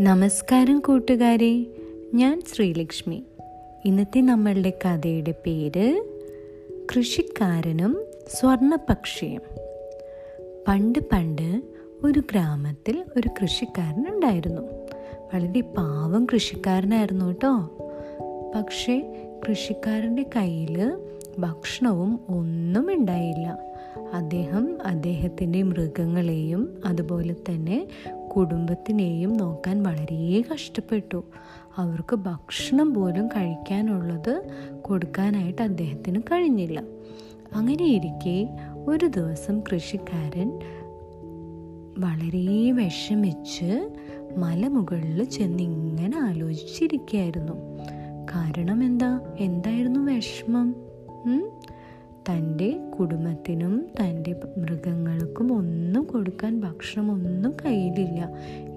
നമസ്കാരം കൂട്ടുകാരെ ഞാൻ ശ്രീലക്ഷ്മി. ഇന്നത്തെ നമ്മളുടെ കഥയുടെ പേര് കൃഷിക്കാരനും സ്വർണപക്ഷിയും. പണ്ട് പണ്ട് ഒരു ഗ്രാമത്തിൽ ഒരു കൃഷിക്കാരൻ ഉണ്ടായിരുന്നു. വളരെ പാവം കൃഷിക്കാരനായിരുന്നു കേട്ടോ. പക്ഷേ കൃഷിക്കാരന്റെ കയ്യിൽ ഭക്ഷണവും ഒന്നും ഉണ്ടായില്ല. അദ്ദേഹം അദ്ദേഹത്തിന്റെ മൃഗങ്ങളെയും അതുപോലെ തന്നെ കുടുംബത്തിനെയും നോക്കാൻ വളരെ കഷ്ടപ്പെട്ടു. അവർക്ക് ഭക്ഷണം പോലും കഴിക്കാനുള്ളത് കൊടുക്കാനായിട്ട് അദ്ദേഹത്തിന് കഴിഞ്ഞില്ല. അങ്ങനെ ഇരിക്കെ ഒരു ദിവസം കൃഷിക്കാരൻ വളരെ വിഷമിച്ച് മലമുകളിൽ ചെന്ന് ഇങ്ങനെ ആലോചിച്ചിരിക്കുകയായിരുന്നു. കാരണം എന്താ? എന്തായിരുന്നു വിഷമം? തന്റെ കുടുംബത്തിനും തന്റെ മൃഗങ്ങൾക്കും ഒന്നും കൊടുക്കാൻ ഭക്ഷണമൊന്നും കയ്യിലില്ല.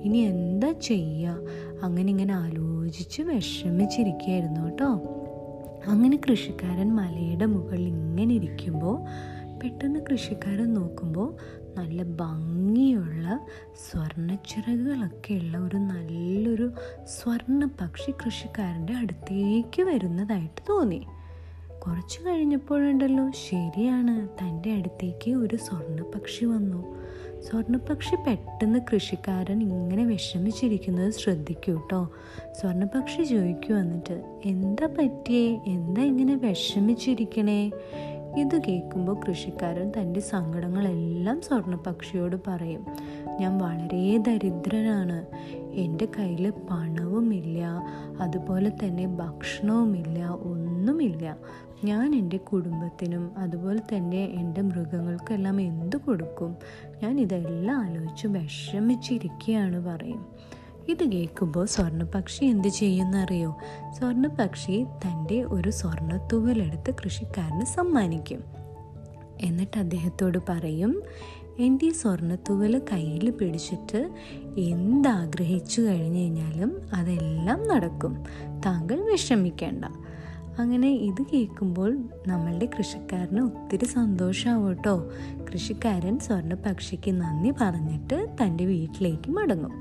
ഇനി എന്താ ചെയ്യുക അങ്ങനെ ഇങ്ങനെ ആലോചിച്ച് വിഷമിച്ചിരിക്കുകയായിരുന്നു കേട്ടോ. അങ്ങനെ കൃഷിക്കാരൻ മലയുടെ മുകളിൽ ഇങ്ങനെ ഇരിക്കുമ്പോൾ പെട്ടെന്ന് കൃഷിക്കാരൻ നോക്കുമ്പോൾ നല്ല ഭംഗിയുള്ള സ്വർണച്ചിറകുകളൊക്കെ ഉള്ള ഒരു നല്ലൊരു സ്വർണ പക്ഷി കൃഷിക്കാരന്റെ അടുത്തേക്ക് വരുന്നതായിട്ട് തോന്നി. കുറച്ച് കഴിഞ്ഞപ്പോഴുണ്ടല്ലോ ശരിയാണ്. തന്റെ അടുത്തേക്ക് ഒരു സ്വർണപക്ഷി വന്നു. സ്വർണപക്ഷി പെട്ടെന്ന് കൃഷിക്കാരൻ ഇങ്ങനെ വിഷമിച്ചിരിക്കുന്നത് ശ്രദ്ധിക്കൂ കേട്ടോ സ്വർണപക്ഷി ചോദിക്കു വന്നിട്ട് എന്താ പറ്റിയേ? എന്താ ഇങ്ങനെ വിഷമിച്ചിരിക്കണേ? ഇത് കേൾക്കുമ്പോൾ കൃഷിക്കാരൻ തന്റെ സങ്കടങ്ങളെല്ലാം സ്വർണപക്ഷിയോട് പറയും. ഞാൻ വളരെ ദരിദ്രനാണ്. എന്റെ കയ്യിൽ പണവുമില്ല. അതുപോലെ തന്നെ ഭക്ഷണവുമില്ല. ഒന്നുമില്ല. ഞാൻ എന്റെ കുടുംബത്തിനും അതുപോലെ തന്നെ എന്റെ മൃഗങ്ങൾക്കെല്ലാം എന്ത് കൊടുക്കും? ഞാൻ ഇതെല്ലാം ആലോചിച്ച് വിഷമിച്ചിരിക്കുകയാണ് പറയും. ഇത് കേൾക്കുമ്പോൾ സ്വർണപക്ഷി എന്ത് ചെയ്യുന്നറിയോ സ്വർണപക്ഷി തന്റെ ഒരു സ്വർണത്തൂവലെടുത്ത് കൃഷിക്കാരന് സമ്മാനിക്കും. എന്നിട്ട് അദ്ദേഹത്തോട് പറയും എന്റെ ഈ സ്വർണത്തൂവൽ കയ്യിൽ പിടിച്ചിട്ട് എന്താഗ്രഹിച്ചു കഴിഞ്ഞു കഴിഞ്ഞാലും അതെല്ലാം നടക്കും. താങ്കൾ വിഷമിക്കേണ്ട. അങ്ങനെ ഇത് കേൾക്കുമ്പോൾ നമ്മളുടെ കൃഷിക്കാരന് ഒത്തിരി സന്തോഷമാവും കേട്ടോ കൃഷിക്കാരൻ സ്വർണ പക്ഷിക്ക് നന്ദി പറഞ്ഞിട്ട് തന്റെ വീട്ടിലേക്ക് മടങ്ങും.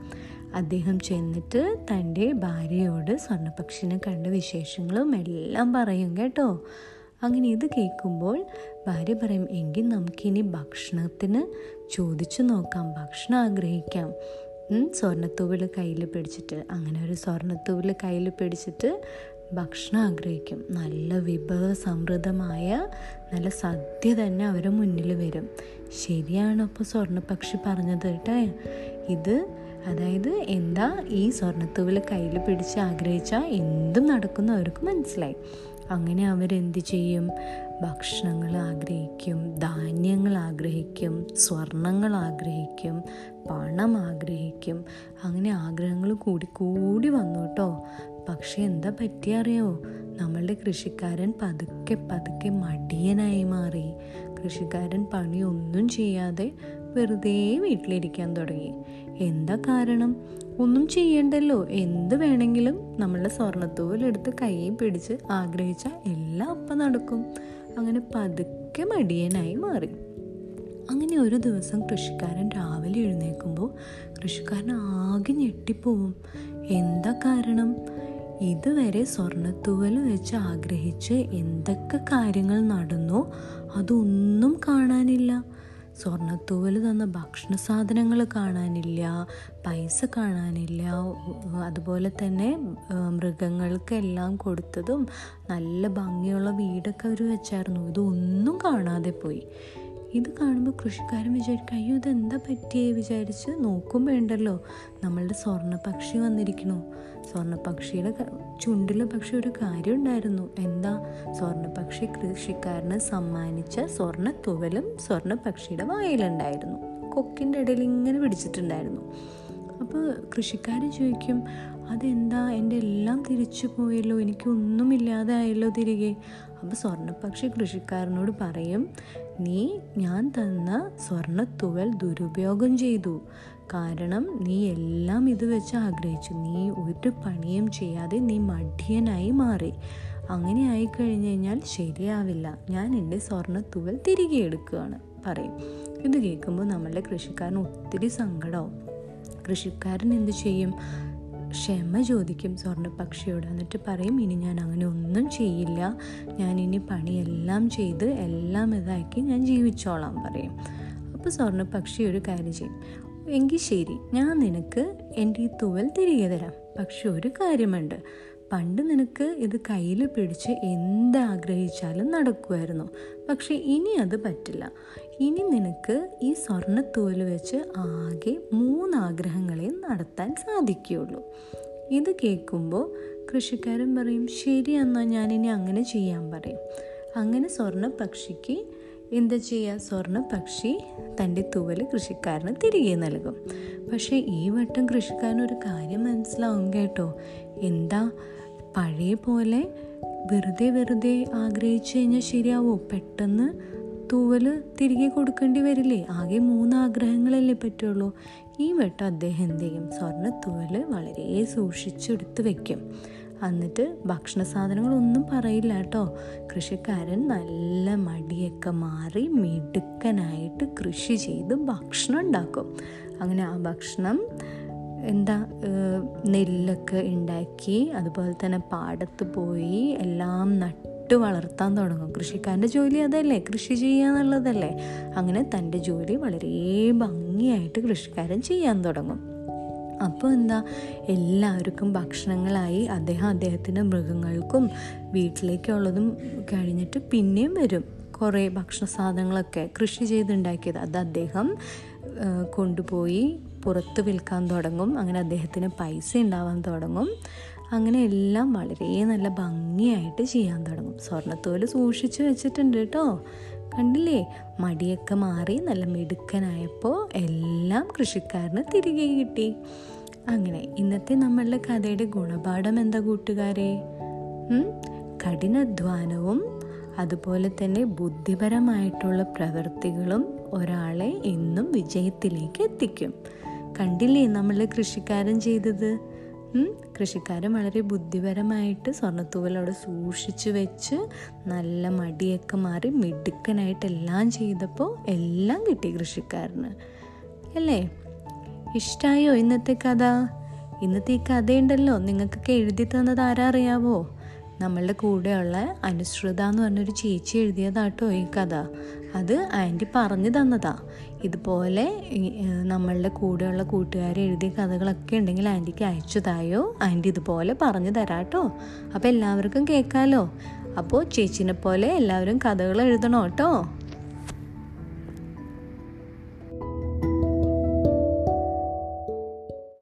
അദ്ദേഹം ചെന്നിട്ട് തന്റെ ഭാര്യയോട് സ്വർണപക്ഷിനെ കണ്ട വിശേഷങ്ങളും എല്ലാം പറയും കേട്ടോ. അങ്ങനെ ഇത് കേൾക്കുമ്പോൾ ഭാര്യ പറയും എങ്കിൽ നമുക്കിനി ഭക്ഷണത്തിന് ചോദിച്ചു നോക്കാം ഭക്ഷണം ആഗ്രഹിക്കാം. സ്വർണത്തൂവിൽ കയ്യിൽ പിടിച്ചിട്ട് അങ്ങനെ ഒരു സ്വർണത്തൂവിൽ കയ്യിൽ പിടിച്ചിട്ട് ഭക്ഷണം ആഗ്രഹിക്കും. നല്ല വിഭവ സമൃദ്ധമായ നല്ല സദ്യ തന്നെ അവരെ മുന്നിൽ വരും. ശരിയാണ് അപ്പോൾ സ്വർണപക്ഷി പറഞ്ഞത് കേട്ടോ. ഇത് അതായത് എന്താ ഈ സ്വർണത്തൂവിൽ കയ്യിൽ പിടിച്ച് ആഗ്രഹിച്ചാൽ എന്തും നടക്കുന്ന അവർക്ക് മനസ്സിലായി. അങ്ങനെ അവരെന്ത് ചെയ്യും? ഭക്ഷണങ്ങൾ ആഗ്രഹിക്കും ധാന്യങ്ങൾ ആഗ്രഹിക്കും സ്വർണങ്ങൾ ആഗ്രഹിക്കും പണം ആഗ്രഹിക്കും. അങ്ങനെ ആഗ്രഹങ്ങൾ കൂടി കൂടി വന്നു കേട്ടോ. പക്ഷെ എന്താ പറ്റിയറിയോ? നമ്മളുടെ കൃഷിക്കാരൻ പതുക്കെ പതുക്കെ മടിയനായി മാറി. കൃഷിക്കാരൻ പണിയൊന്നും ചെയ്യാതെ വെറുതെ വീട്ടിലിരിക്കാൻ തുടങ്ങി. എന്താ കാരണം? ഒന്നും ചെയ്യണ്ടല്ലോ. എന്ത് വേണമെങ്കിലും നമ്മളുടെ സ്വർണത്തൂവലെടുത്ത് കൈ പിടിച്ച് ആഗ്രഹിച്ച എല്ലാം അപ്പം നടക്കും. അങ്ങനെ പതുക്കെ മടിയനായി മാറി. അങ്ങനെ ഒരു ദിവസം കൃഷിക്കാരൻ രാവിലെ എഴുന്നേൽക്കുമ്പോൾ കൃഷിക്കാരൻ ആകെ ഞെട്ടിപ്പോവും. എന്താ കാരണം? ഇതുവരെ സ്വർണത്തൂവൽ വെച്ച് ആഗ്രഹിച്ച് എന്തൊക്കെ കാര്യങ്ങൾ നടന്നോ അതൊന്നും കാണാനില്ല. സ്വർണത്തൂവൽ തന്ന ഭക്ഷണ സാധനങ്ങൾ കാണാനില്ല പൈസ കാണാനില്ല അതുപോലെ തന്നെ മൃഗങ്ങൾക്കെല്ലാം കൊടുത്തതും നല്ല ഭംഗിയുള്ള വീടൊക്കെ അവർ വെച്ചായിരുന്നു. ഇതൊന്നും കാണാതെ പോയി. ഇത് കാണുമ്പോൾ കൃഷിക്കാരൻ വിചാരിക്കും അയ്യോ ഇതെന്താ പറ്റിയേ? വിചാരിച്ച് നോക്കും വേണ്ടല്ലോ. നമ്മളുടെ സ്വർണ പക്ഷി വന്നിരിക്കണു. സ്വർണ പക്ഷിയുടെ ചുണ്ടിൽ പക്ഷെ ഒരു കാര്യം ഉണ്ടായിരുന്നു എന്താ? സ്വർണ പക്ഷി കൃഷിക്കാരന് സമ്മാനിച്ച സ്വർണ തുവലും സ്വർണപക്ഷിയുടെ വായിലുണ്ടായിരുന്നു. കൊക്കിന്റെ ഇടയിൽ ഇങ്ങനെ പിടിച്ചിട്ടുണ്ടായിരുന്നു. അപ്പോൾ കൃഷിക്കാരൻ ചോദിക്കും അതെന്താ? എന്റെ എല്ലാം തിരിച്ചു പോയല്ലോ. എനിക്കൊന്നുമില്ലാതെ ഇല്ലാതായല്ലോ തിരികെ. അപ്പോൾ സ്വർണപക്ഷി കൃഷിക്കാരനോട് പറയും നീ ഞാൻ തന്ന സ്വർണത്തുവൽ ദുരുപയോഗം ചെയ്തു. കാരണം നീ എല്ലാം ഇത് വെച്ച് ആഗ്രഹിച്ചു. നീ ഒരു പണിയും ചെയ്യാതെ നീ മഠ്യനായി മാറി. അങ്ങനെ ആയിക്കഴിഞ്ഞ് കഴിഞ്ഞാൽ ശരിയാവില്ല. ഞാൻ എന്റെ സ്വർണത്തുവൽ തിരികെ എടുക്കുകയാണ്. പറയും. ഇത് കേൾക്കുമ്പോൾ നമ്മളുടെ കൃഷിക്കാരന് ഒത്തിരി സങ്കടമാവും കൃഷിക്കാരൻ എന്ത് ചെയ്യും? ക്ഷമ ചോദിക്കും സ്വർണപ്പക്ഷിയോട് എന്നിട്ട് പറയും ഇനി ഞാൻ അങ്ങനെ ഒന്നും ചെയ്യില്ല. ഞാൻ ഇനി പണിയെല്ലാം ചെയ്ത് എല്ലാം ഇതാക്കി ഞാൻ ജീവിച്ചോളാം പറയും. അപ്പോൾ സ്വർണപ്പക്ഷി ഒരു കാര്യം ചെയ്യും. എങ്കിൽ ശരി ഞാൻ നിനക്ക് എന്റെ ഈ തൂവൽ തിരികെ തരാം. പക്ഷെ ഒരു കാര്യമുണ്ട്. പണ്ട് നിനക്ക് ഇത് കയ്യിൽ പിടിച്ച് എന്താഗ്രഹിച്ചാലും നടക്കുമായിരുന്നു പക്ഷെ ഇനി അത് പറ്റില്ല. ഇനി നിനക്ക് ഈ സ്വർണത്തൂവൽ വെച്ച് ആകെ മൂന്ന് നടത്താൻ സാധിക്കുകയുള്ളൂ. ഇത് കേൾക്കുമ്പോൾ കൃഷിക്കാരൻ പറയും ശരി എന്നാൽ ഞാനിനി അങ്ങനെ ചെയ്യാൻ പറയും. അങ്ങനെ സ്വർണ പക്ഷിക്ക് എന്താ ചെയ്യുക സ്വർണ പക്ഷി തന്റെ തൂവൽ കൃഷിക്കാരന് തിരികെ നൽകും. പക്ഷേ ഈ വട്ടം കൃഷിക്കാരന് ഒരു കാര്യം മനസ്സിലാവും കേട്ടോ. എന്താ? പഴയ പോലെ വെറുതെ വെറുതെ ആഗ്രഹിച്ചു കഴിഞ്ഞാൽ ശരിയാവോ? പെട്ടെന്ന് തൂവൽ തിരികെ കൊടുക്കേണ്ടി വരില്ലേ? ആകെ മൂന്ന് ആഗ്രഹങ്ങളല്ലേ പറ്റുള്ളൂ. ഈ വട്ടം അദ്ദേഹം എന്ത് ചെയ്യും സ്വർണ തൂവൽ വളരെ സൂക്ഷിച്ചെടുത്ത് വെക്കും. എന്നിട്ട് ഭക്ഷണ സാധനങ്ങളൊന്നും പറയില്ല കേട്ടോ. കൃഷിക്കാരൻ നല്ല മടിയൊക്കെ മാറി മിടുക്കനായിട്ട് കൃഷി ചെയ്ത് ഭക്ഷണം ഉണ്ടാക്കും. അങ്ങനെ ആ ഭക്ഷണം എന്താ നെല്ലൊക്കെ ഉണ്ടാക്കി അതുപോലെ തന്നെ പാടത്ത് പോയി എല്ലാം നട്ട് വളർത്താൻ തുടങ്ങും. കൃഷിക്കാരന്റെ ജോലി അതല്ലേ? കൃഷി ചെയ്യുക എന്നുള്ളതല്ലേ? അങ്ങനെ തന്റെ ജോലി വളരെ ഭംഗിയായിട്ട് കൃഷിക്കാരൻ ചെയ്യാൻ തുടങ്ങും. അപ്പോൾ എന്താ? എല്ലാവർക്കും ഭക്ഷണങ്ങളായി അദ്ദേഹം അദ്ദേഹത്തിന്റെ മൃഗങ്ങൾക്കും വീട്ടിലേക്കുള്ളതും കഴിഞ്ഞിട്ട് പിന്നെയും വരും. കുറേ ഭക്ഷണ സാധനങ്ങളൊക്കെ കൃഷി ചെയ്തുണ്ടാക്കിയത്. അത് അദ്ദേഹം കൊണ്ടുപോയി പുറത്ത് വിൽക്കാൻ തുടങ്ങും. അങ്ങനെ അദ്ദേഹത്തിന് പൈസ ഉണ്ടാവാൻ തുടങ്ങും. അങ്ങനെ എല്ലാം വളരെ നല്ല ഭംഗിയായിട്ട് ചെയ്യാൻ തുടങ്ങും. സ്വർണത്തോൽ സൂക്ഷിച്ചു വെച്ചിട്ടുണ്ട് കേട്ടോ. കണ്ടില്ലേ? മടിയൊക്കെ മാറി നല്ല മിടുക്കനായപ്പോൾ എല്ലാം കൃഷിക്കാരന് തിരികെ കിട്ടി. അങ്ങനെ ഇന്നത്തെ നമ്മളുടെ കഥയുടെ ഗുണപാഠം എന്താ കൂട്ടുകാരെ? കഠിനാധ്വാനവും അതുപോലെ തന്നെ ബുദ്ധിപരമായിട്ടുള്ള പ്രവൃത്തികളും ഒരാളെ എന്നും വിജയത്തിലേക്ക് എത്തിക്കും. കണ്ടില്ലേ നമ്മളുടെ കൃഷിക്കാരൻ ചെയ്തത്? കൃഷിക്കാരൻ വളരെ ബുദ്ധിപരമായിട്ട് സ്വർണത്തൂവൽ അവിടെ സൂക്ഷിച്ചു വെച്ച് നല്ല മടിയൊക്കെ മാറി മിടുക്കനായിട്ട് എല്ലാം ചെയ്തപ്പോൾ എല്ലാം കിട്ടി കൃഷിക്കാരന്. അല്ലേ? ഇഷ്ടമായോ ഇന്നത്തെ കഥ? ഇന്നത്തെ ഈ കഥയുണ്ടല്ലോ. നിങ്ങൾക്കൊക്കെ എഴുതി തന്നത് ആരാ അറിയാവോ? നമ്മളുടെ കൂടെയുള്ള അനുസൃത എന്ന് പറഞ്ഞൊരു ചേച്ചി എഴുതിയതാട്ടോ ഈ കഥ. അത് ആന്റി പറഞ്ഞു തന്നതാ. ഇതുപോലെ നമ്മളുടെ കൂടെയുള്ള കൂട്ടുകാർ എഴുതിയ കഥകളൊക്കെ ഉണ്ടെങ്കിൽ ആന്റിക്ക് അയച്ചു തായോ? ആന്റി ഇതുപോലെ പറഞ്ഞു തരാട്ടോ. അപ്പോൾ എല്ലാവർക്കും കേൾക്കാമല്ലോ അപ്പോൾ ചേച്ചിനെ പോലെ എല്ലാവരും കഥകൾ എഴുതണം കേട്ടോ